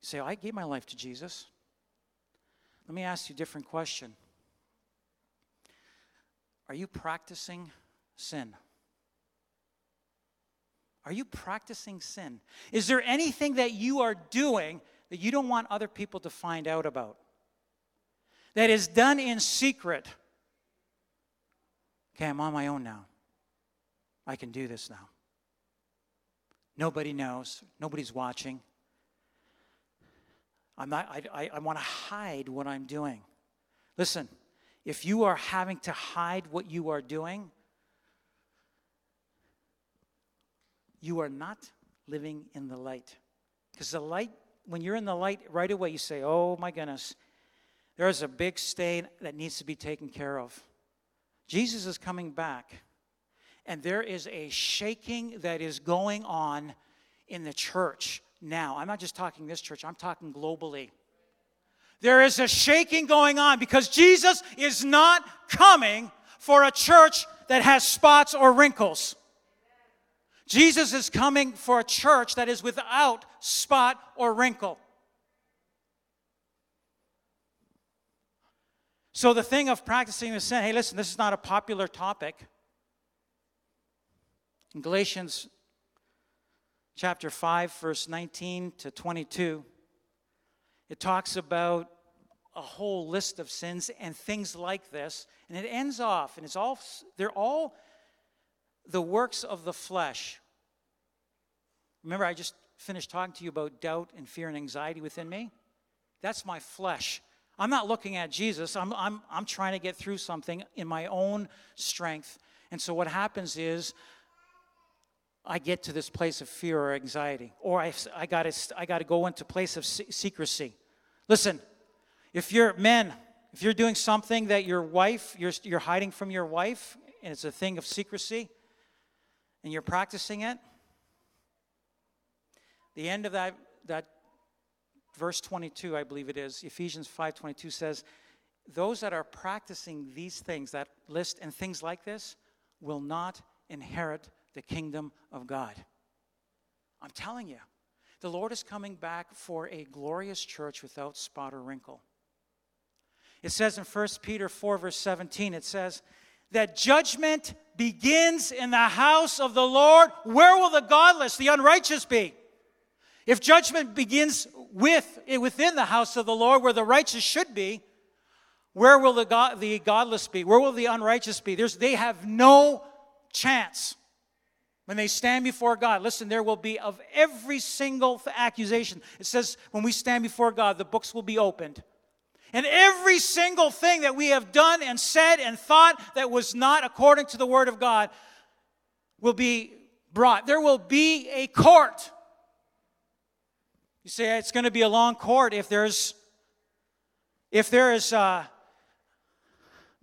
A: Say, I gave my life to Jesus. Let me ask you a different question. Are you practicing sin? Are you practicing sin? Is there anything that you are doing that you don't want other people to find out about? That is done in secret. Okay, I'm on my own now. I can do this now. Nobody knows, nobody's watching. I'm not, I, I, I want to hide what I'm doing. Listen, if you are having to hide what you are doing, you are not living in the light. Because the light, when you're in the light, right away you say, Oh my goodness, there's a big stain that needs to be taken care of. Jesus is coming back, and there is a shaking that is going on in the church now. I'm not just talking this church, I'm talking globally. There is a shaking going on because Jesus is not coming for a church that has spots or wrinkles. Jesus is coming for a church that is without spot or wrinkle. So, the thing of practicing the sin, hey, listen, this is not a popular topic. In Galatians chapter 5, verse 19 to 22, it talks about a whole list of sins and things like this. And it ends off, and it's all, they're all the works of the flesh. Remember, I just finished talking to you about doubt and fear and anxiety within me? That's my flesh. I'm not looking at Jesus. I'm, I'm, I'm trying to get through something in my own strength. And so what happens is I get to this place of fear or anxiety, or I, I got to I gotta go into place of secrecy. Listen, if you're men, if you're doing something that your wife, you're, you're hiding from your wife, and it's a thing of secrecy, and you're practicing it, the end of that, that verse 22, I believe it is, Ephesians 5:22 says, those that are practicing these things, that list and things like this, will not inherit the kingdom of God. I'm telling you, the Lord is coming back for a glorious church without spot or wrinkle. It says in 1 Peter 4, verse 17, it says, that judgment begins in the house of the Lord. Where will the godless, the unrighteous be? If judgment begins with within the house of the Lord, where the righteous should be, where will the, God, the godless be? Where will the unrighteous be? There's, they have no chance when they stand before God. Listen, there will be of every single accusation. It says when we stand before God, the books will be opened. And every single thing that we have done and said and thought that was not according to the Word of God will be brought. There will be a court. You say it's going to be a long court if there's if there is uh,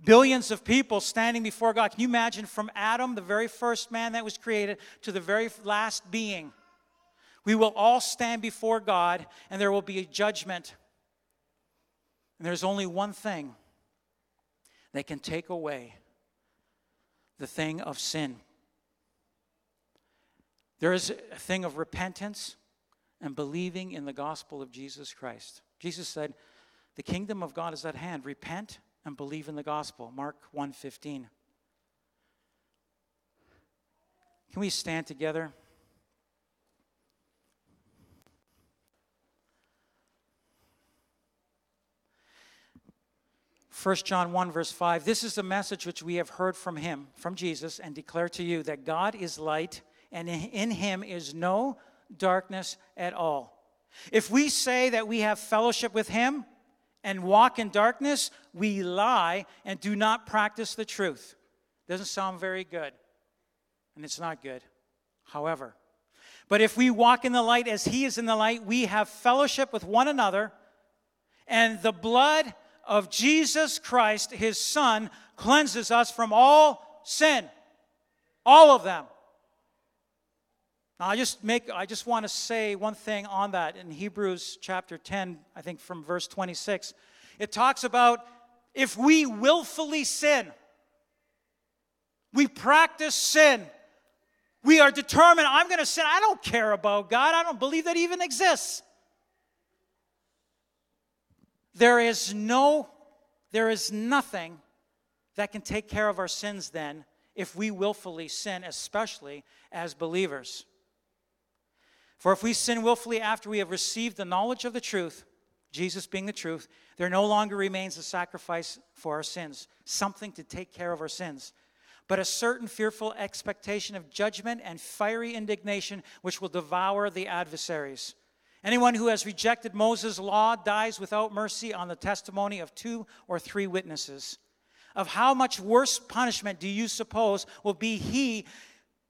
A: billions of people standing before God. Can you imagine from Adam, the very first man that was created, to the very last being? We will all stand before God, and there will be a judgment. And there's only one thing that can take away the thing of sin. There is a thing of repentance and believing in the gospel of Jesus Christ. Jesus said, "The kingdom of God is at hand. Repent and believe in the gospel." Mark 1:15. Can we stand together? 1 John 1, verse 5 This is the message which we have heard from him, from Jesus, and declare to you that God is light, and in him is no darkness at all. If we say that we have fellowship with him and walk in darkness, we lie and do not practice the truth. Doesn't sound very good, and it's not good. However, but if we walk in the light as he is in the light, we have fellowship with one another, and the blood of Jesus Christ, his Son, cleanses us from all sin. All of them. Now, I just make I just want to say one thing on that in Hebrews chapter 10, I think from verse 26. It talks about if we willfully sin, we practice sin. We are determined, I'm going to sin. I don't care about God. I don't believe that even exists. There is no, there is nothing that can take care of our sins then if we willfully sin, especially as believers. For if we sin willfully after we have received the knowledge of the truth, Jesus being the truth, there no longer remains a sacrifice for our sins, something to take care of our sins, but a certain fearful expectation of judgment and fiery indignation which will devour the adversaries. Anyone who has rejected Moses' law dies without mercy on the testimony of two or three witnesses. Of how much worse punishment do you suppose will be he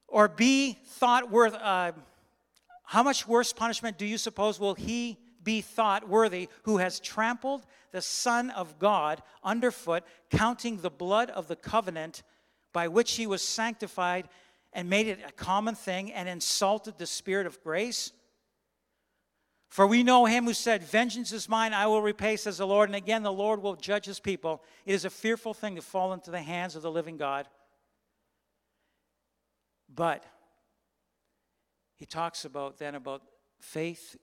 A: or be thought worth? Uh, how much worse punishment do you suppose will he be thought worthy who has trampled the Son of God underfoot, counting the blood of the covenant by which he was sanctified and made it a common thing and insulted the Spirit of grace? For we know him who said, Vengeance is mine, I will repay, says the Lord. And again, the Lord will judge his people. It is a fearful thing to fall into the hands of the living God. But he talks about then about faith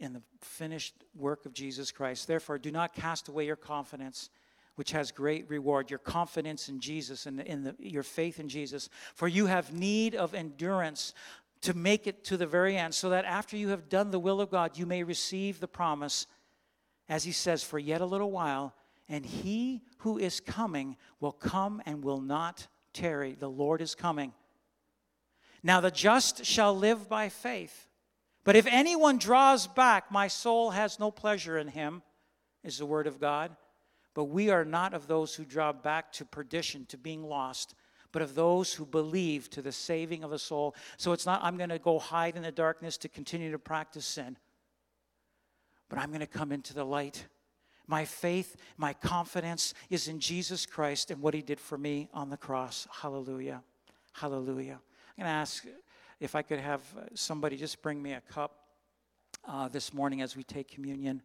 A: in the finished work of Jesus Christ. Therefore, do not cast away your confidence, which has great reward, your confidence in Jesus and in, the, your faith in Jesus. For you have need of endurance to make it to the very end, so that after you have done the will of God, you may receive the promise, as he says, for yet a little while, and he who is coming will come and will not tarry. The Lord is coming. Now the just shall live by faith. But if anyone draws back, my soul has no pleasure in him, is the word of God. But we are not of those who draw back to perdition, to being lost but of those who believe to the saving of the soul. So it's not, I'm going to go hide in the darkness to continue to practice sin, but I'm going to come into the light. My faith, my confidence is in Jesus Christ and what he did for me on the cross. Hallelujah. Hallelujah. I'm going to ask if I could have somebody just bring me a cup uh, this morning as we take communion.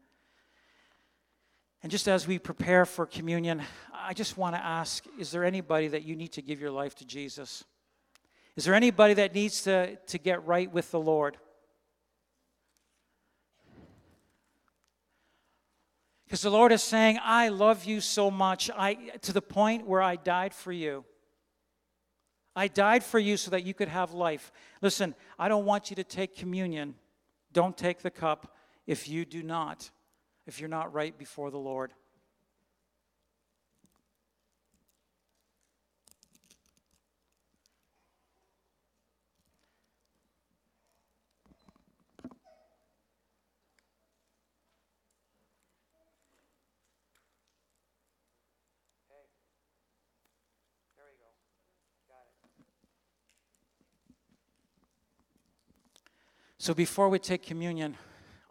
A: And just as we prepare for communion, I just want to ask is there anybody that you need to give your life to Jesus? Is there anybody that needs to, to get right with the Lord? Because the Lord is saying, I love you so much, I, to the point where I died for you. I died for you so that you could have life. Listen, I don't want you to take communion. Don't take the cup if you do not if you're not right before the Lord. So before we take communion,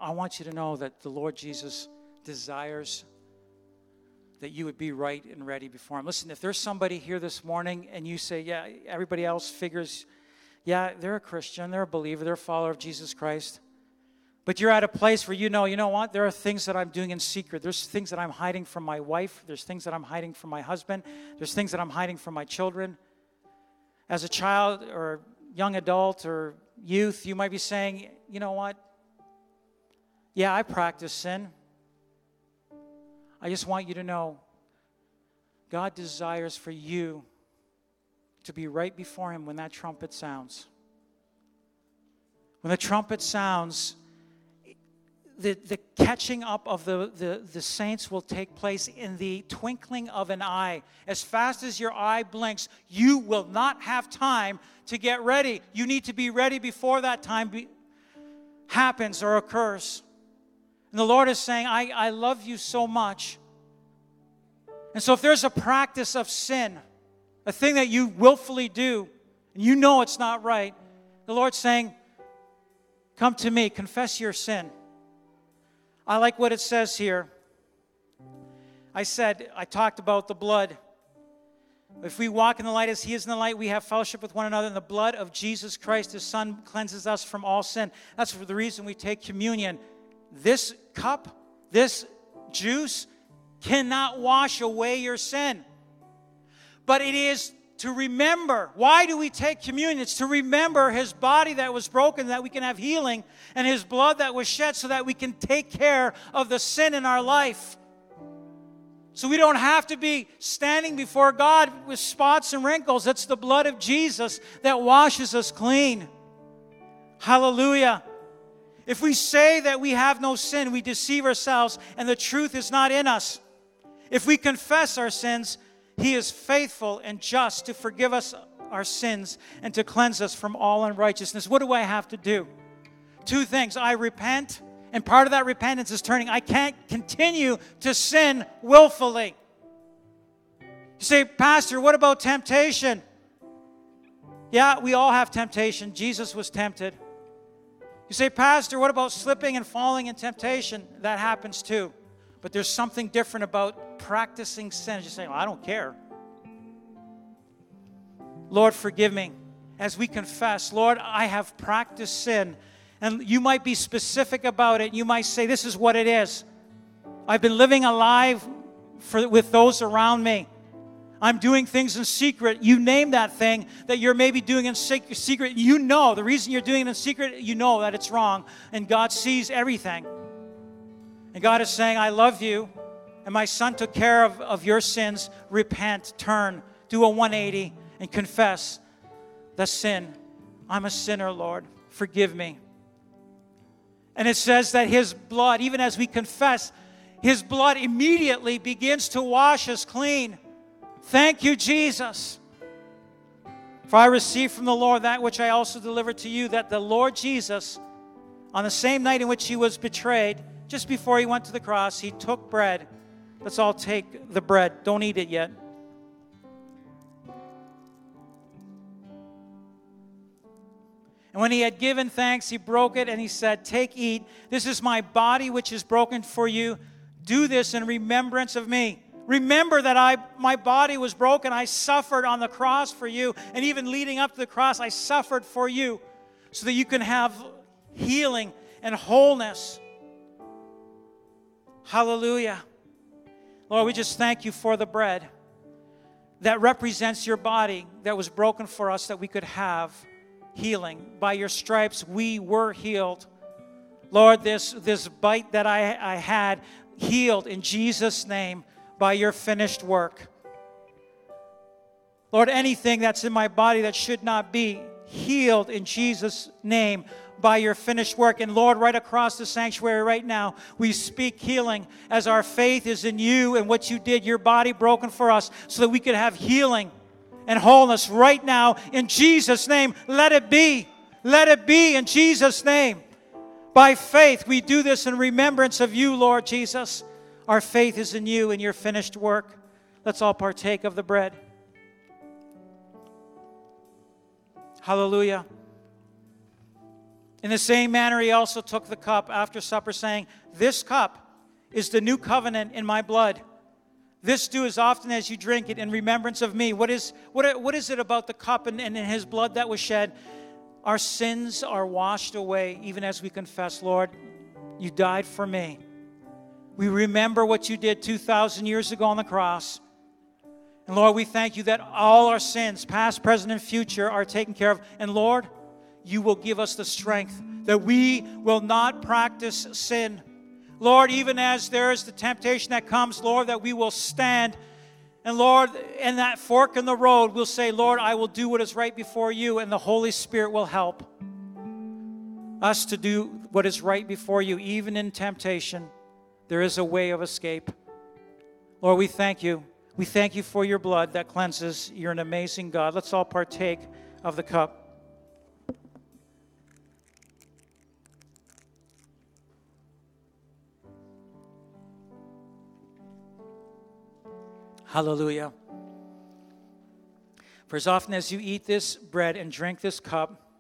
A: I want you to know that the Lord Jesus desires that you would be right and ready before Him. Listen, if there's somebody here this morning and you say, yeah, everybody else figures, yeah, they're a Christian, they're a believer, they're a follower of Jesus Christ, But you're at a place where you know, you know what? There are things that I'm doing in secret. There's things that I'm hiding from my wife. There's things that I'm hiding from my husband. There's things that I'm hiding from my children. As a child or young adult or youth, you might be saying, you know what? Yeah, I practice sin. I just want you to know God desires for you to be right before Him when that trumpet sounds. When the trumpet sounds, the, the catching up of the, the, the saints will take place in the twinkling of an eye. As fast as your eye blinks, you will not have time to get ready. You need to be ready before that time be, happens or occurs. And the Lord is saying, I, I love you so much. And so if there's a practice of sin, a thing that you willfully do, and you know it's not right, the Lord's saying, Come to me, confess your sin. I like what it says here. I said, I talked about the blood. If we walk in the light as He is in the light, we have fellowship with one another, and the blood of Jesus Christ, His Son, cleanses us from all sin. That's for the reason we take communion. This cup, this juice, cannot wash away your sin. But it is to remember. Why do we take communion? It's to remember his body that was broken that we can have healing and his blood that was shed so that we can take care of the sin in our life. So we don't have to be standing before God with spots and wrinkles. It's the blood of Jesus that washes us clean. Hallelujah. If we say that we have no sin, we deceive ourselves and the truth is not in us. If we confess our sins, he is faithful and just to forgive us our sins and to cleanse us from all unrighteousness. What do I have to do? Two things. I repent, and part of that repentance is turning. I can't continue to sin willfully. You say, Pastor, what about temptation? Yeah, we all have temptation. Jesus was tempted. You say, Pastor, what about slipping and falling in temptation? That happens too. But there's something different about practicing sin. Just saying, well, I don't care. Lord, forgive me. As we confess, Lord, I have practiced sin. And you might be specific about it. You might say, This is what it is. I've been living alive for, with those around me. I'm doing things in secret. You name that thing that you're maybe doing in secret. You know the reason you're doing it in secret, you know that it's wrong. And God sees everything. And God is saying, I love you, and my son took care of, of your sins. Repent, turn, do a 180, and confess the sin. I'm a sinner, Lord. Forgive me. And it says that his blood, even as we confess, his blood immediately begins to wash us clean. Thank you, Jesus. For I received from the Lord that which I also delivered to you, that the Lord Jesus, on the same night in which he was betrayed, just before he went to the cross, he took bread. Let's all take the bread. Don't eat it yet. And when he had given thanks, he broke it and he said, Take, eat. This is my body which is broken for you. Do this in remembrance of me. Remember that I my body was broken. I suffered on the cross for you. And even leading up to the cross, I suffered for you so that you can have healing and wholeness. Hallelujah. Lord, we just thank you for the bread that represents your body that was broken for us that we could have healing. By your stripes, we were healed. Lord, this, this bite that I, I had healed in Jesus' name by your finished work. Lord, anything that's in my body that should not be, healed in Jesus' name by your finished work. And Lord, right across the sanctuary right now, we speak healing as our faith is in you and what you did, your body broken for us, so that we could have healing and wholeness right now in Jesus' name. Let it be. Let it be in Jesus' name. By faith, we do this in remembrance of you, Lord Jesus. Our faith is in you and your finished work. Let's all partake of the bread. Hallelujah. In the same manner, he also took the cup after supper, saying, This cup is the new covenant in my blood. This do as often as you drink it in remembrance of me. What is, what, what is it about the cup and, and in his blood that was shed? Our sins are washed away even as we confess, Lord, You died for me. We remember what you did 2,000 years ago on the cross. And Lord, we thank you that all our sins, past, present, and future, are taken care of. And Lord, you will give us the strength that we will not practice sin. Lord, even as there is the temptation that comes, Lord, that we will stand. And Lord, in that fork in the road, we'll say, Lord, I will do what is right before you, and the Holy Spirit will help us to do what is right before you, even in temptation. There is a way of escape. Lord, we thank you. We thank you for your blood that cleanses. You're an amazing God. Let's all partake of the cup. Hallelujah. For as often as you eat this bread and drink this cup,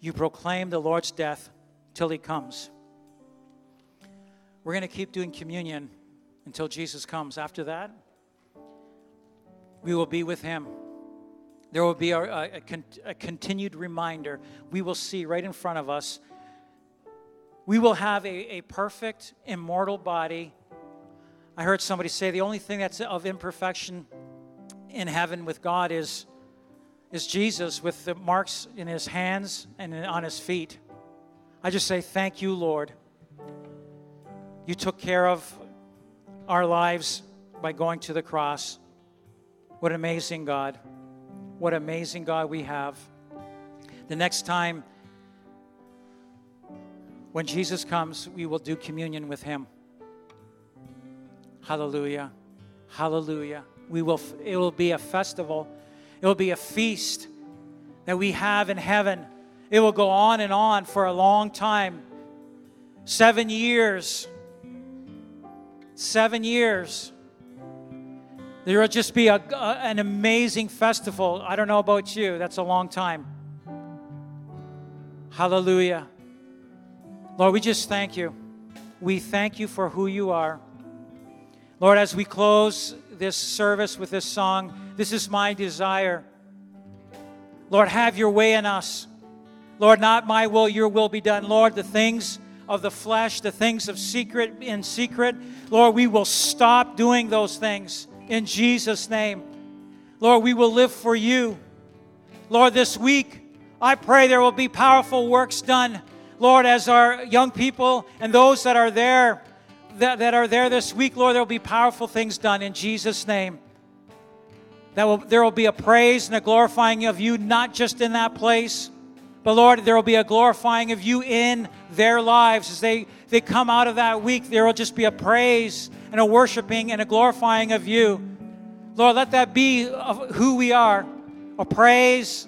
A: you proclaim the Lord's death till he comes. We're going to keep doing communion until Jesus comes. After that, we will be with him. There will be a, a, a, continued reminder. We will see right in front of us. We will have a, a perfect, immortal body I heard somebody say the only thing that's of imperfection in heaven with God is, is Jesus with the marks in his hands and on his feet. I just say, Thank you, Lord. You took care of our lives by going to the cross. What amazing God. What amazing God we have. The next time when Jesus comes, we will do communion with him. Hallelujah. Hallelujah. We will it will be a festival. It will be a feast that we have in heaven. It will go on and on for a long time. 7 years. 7 years. There will just be a, a, an amazing festival. I don't know about you, that's a long time. Hallelujah. Lord, we just thank you. We thank you for who you are. Lord, as we close this service with this song, this is my desire. Lord, have your way in us. Lord, not my will, your will be done. Lord, the things of the flesh, the things of secret in secret, Lord, we will stop doing those things in Jesus' name. Lord, we will live for you. Lord, this week, I pray there will be powerful works done. Lord, as our young people and those that are there, that, that are there this week, Lord, there will be powerful things done in Jesus' name. That will, there will be a praise and a glorifying of you, not just in that place, but Lord, there will be a glorifying of you in their lives. As they, they come out of that week, there will just be a praise and a worshiping and a glorifying of you. Lord, let that be of who we are a praise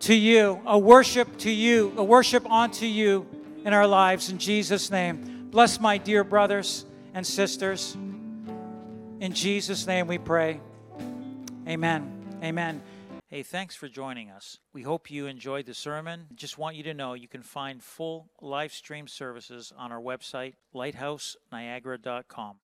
A: to you, a worship to you, a worship unto you in our lives. In Jesus' name. Bless my dear brothers and sisters. In Jesus' name we pray. Amen. Amen. Hey, thanks for joining us. We hope you enjoyed the sermon. Just want you to know you can find full live stream services on our website, lighthouseniagara.com.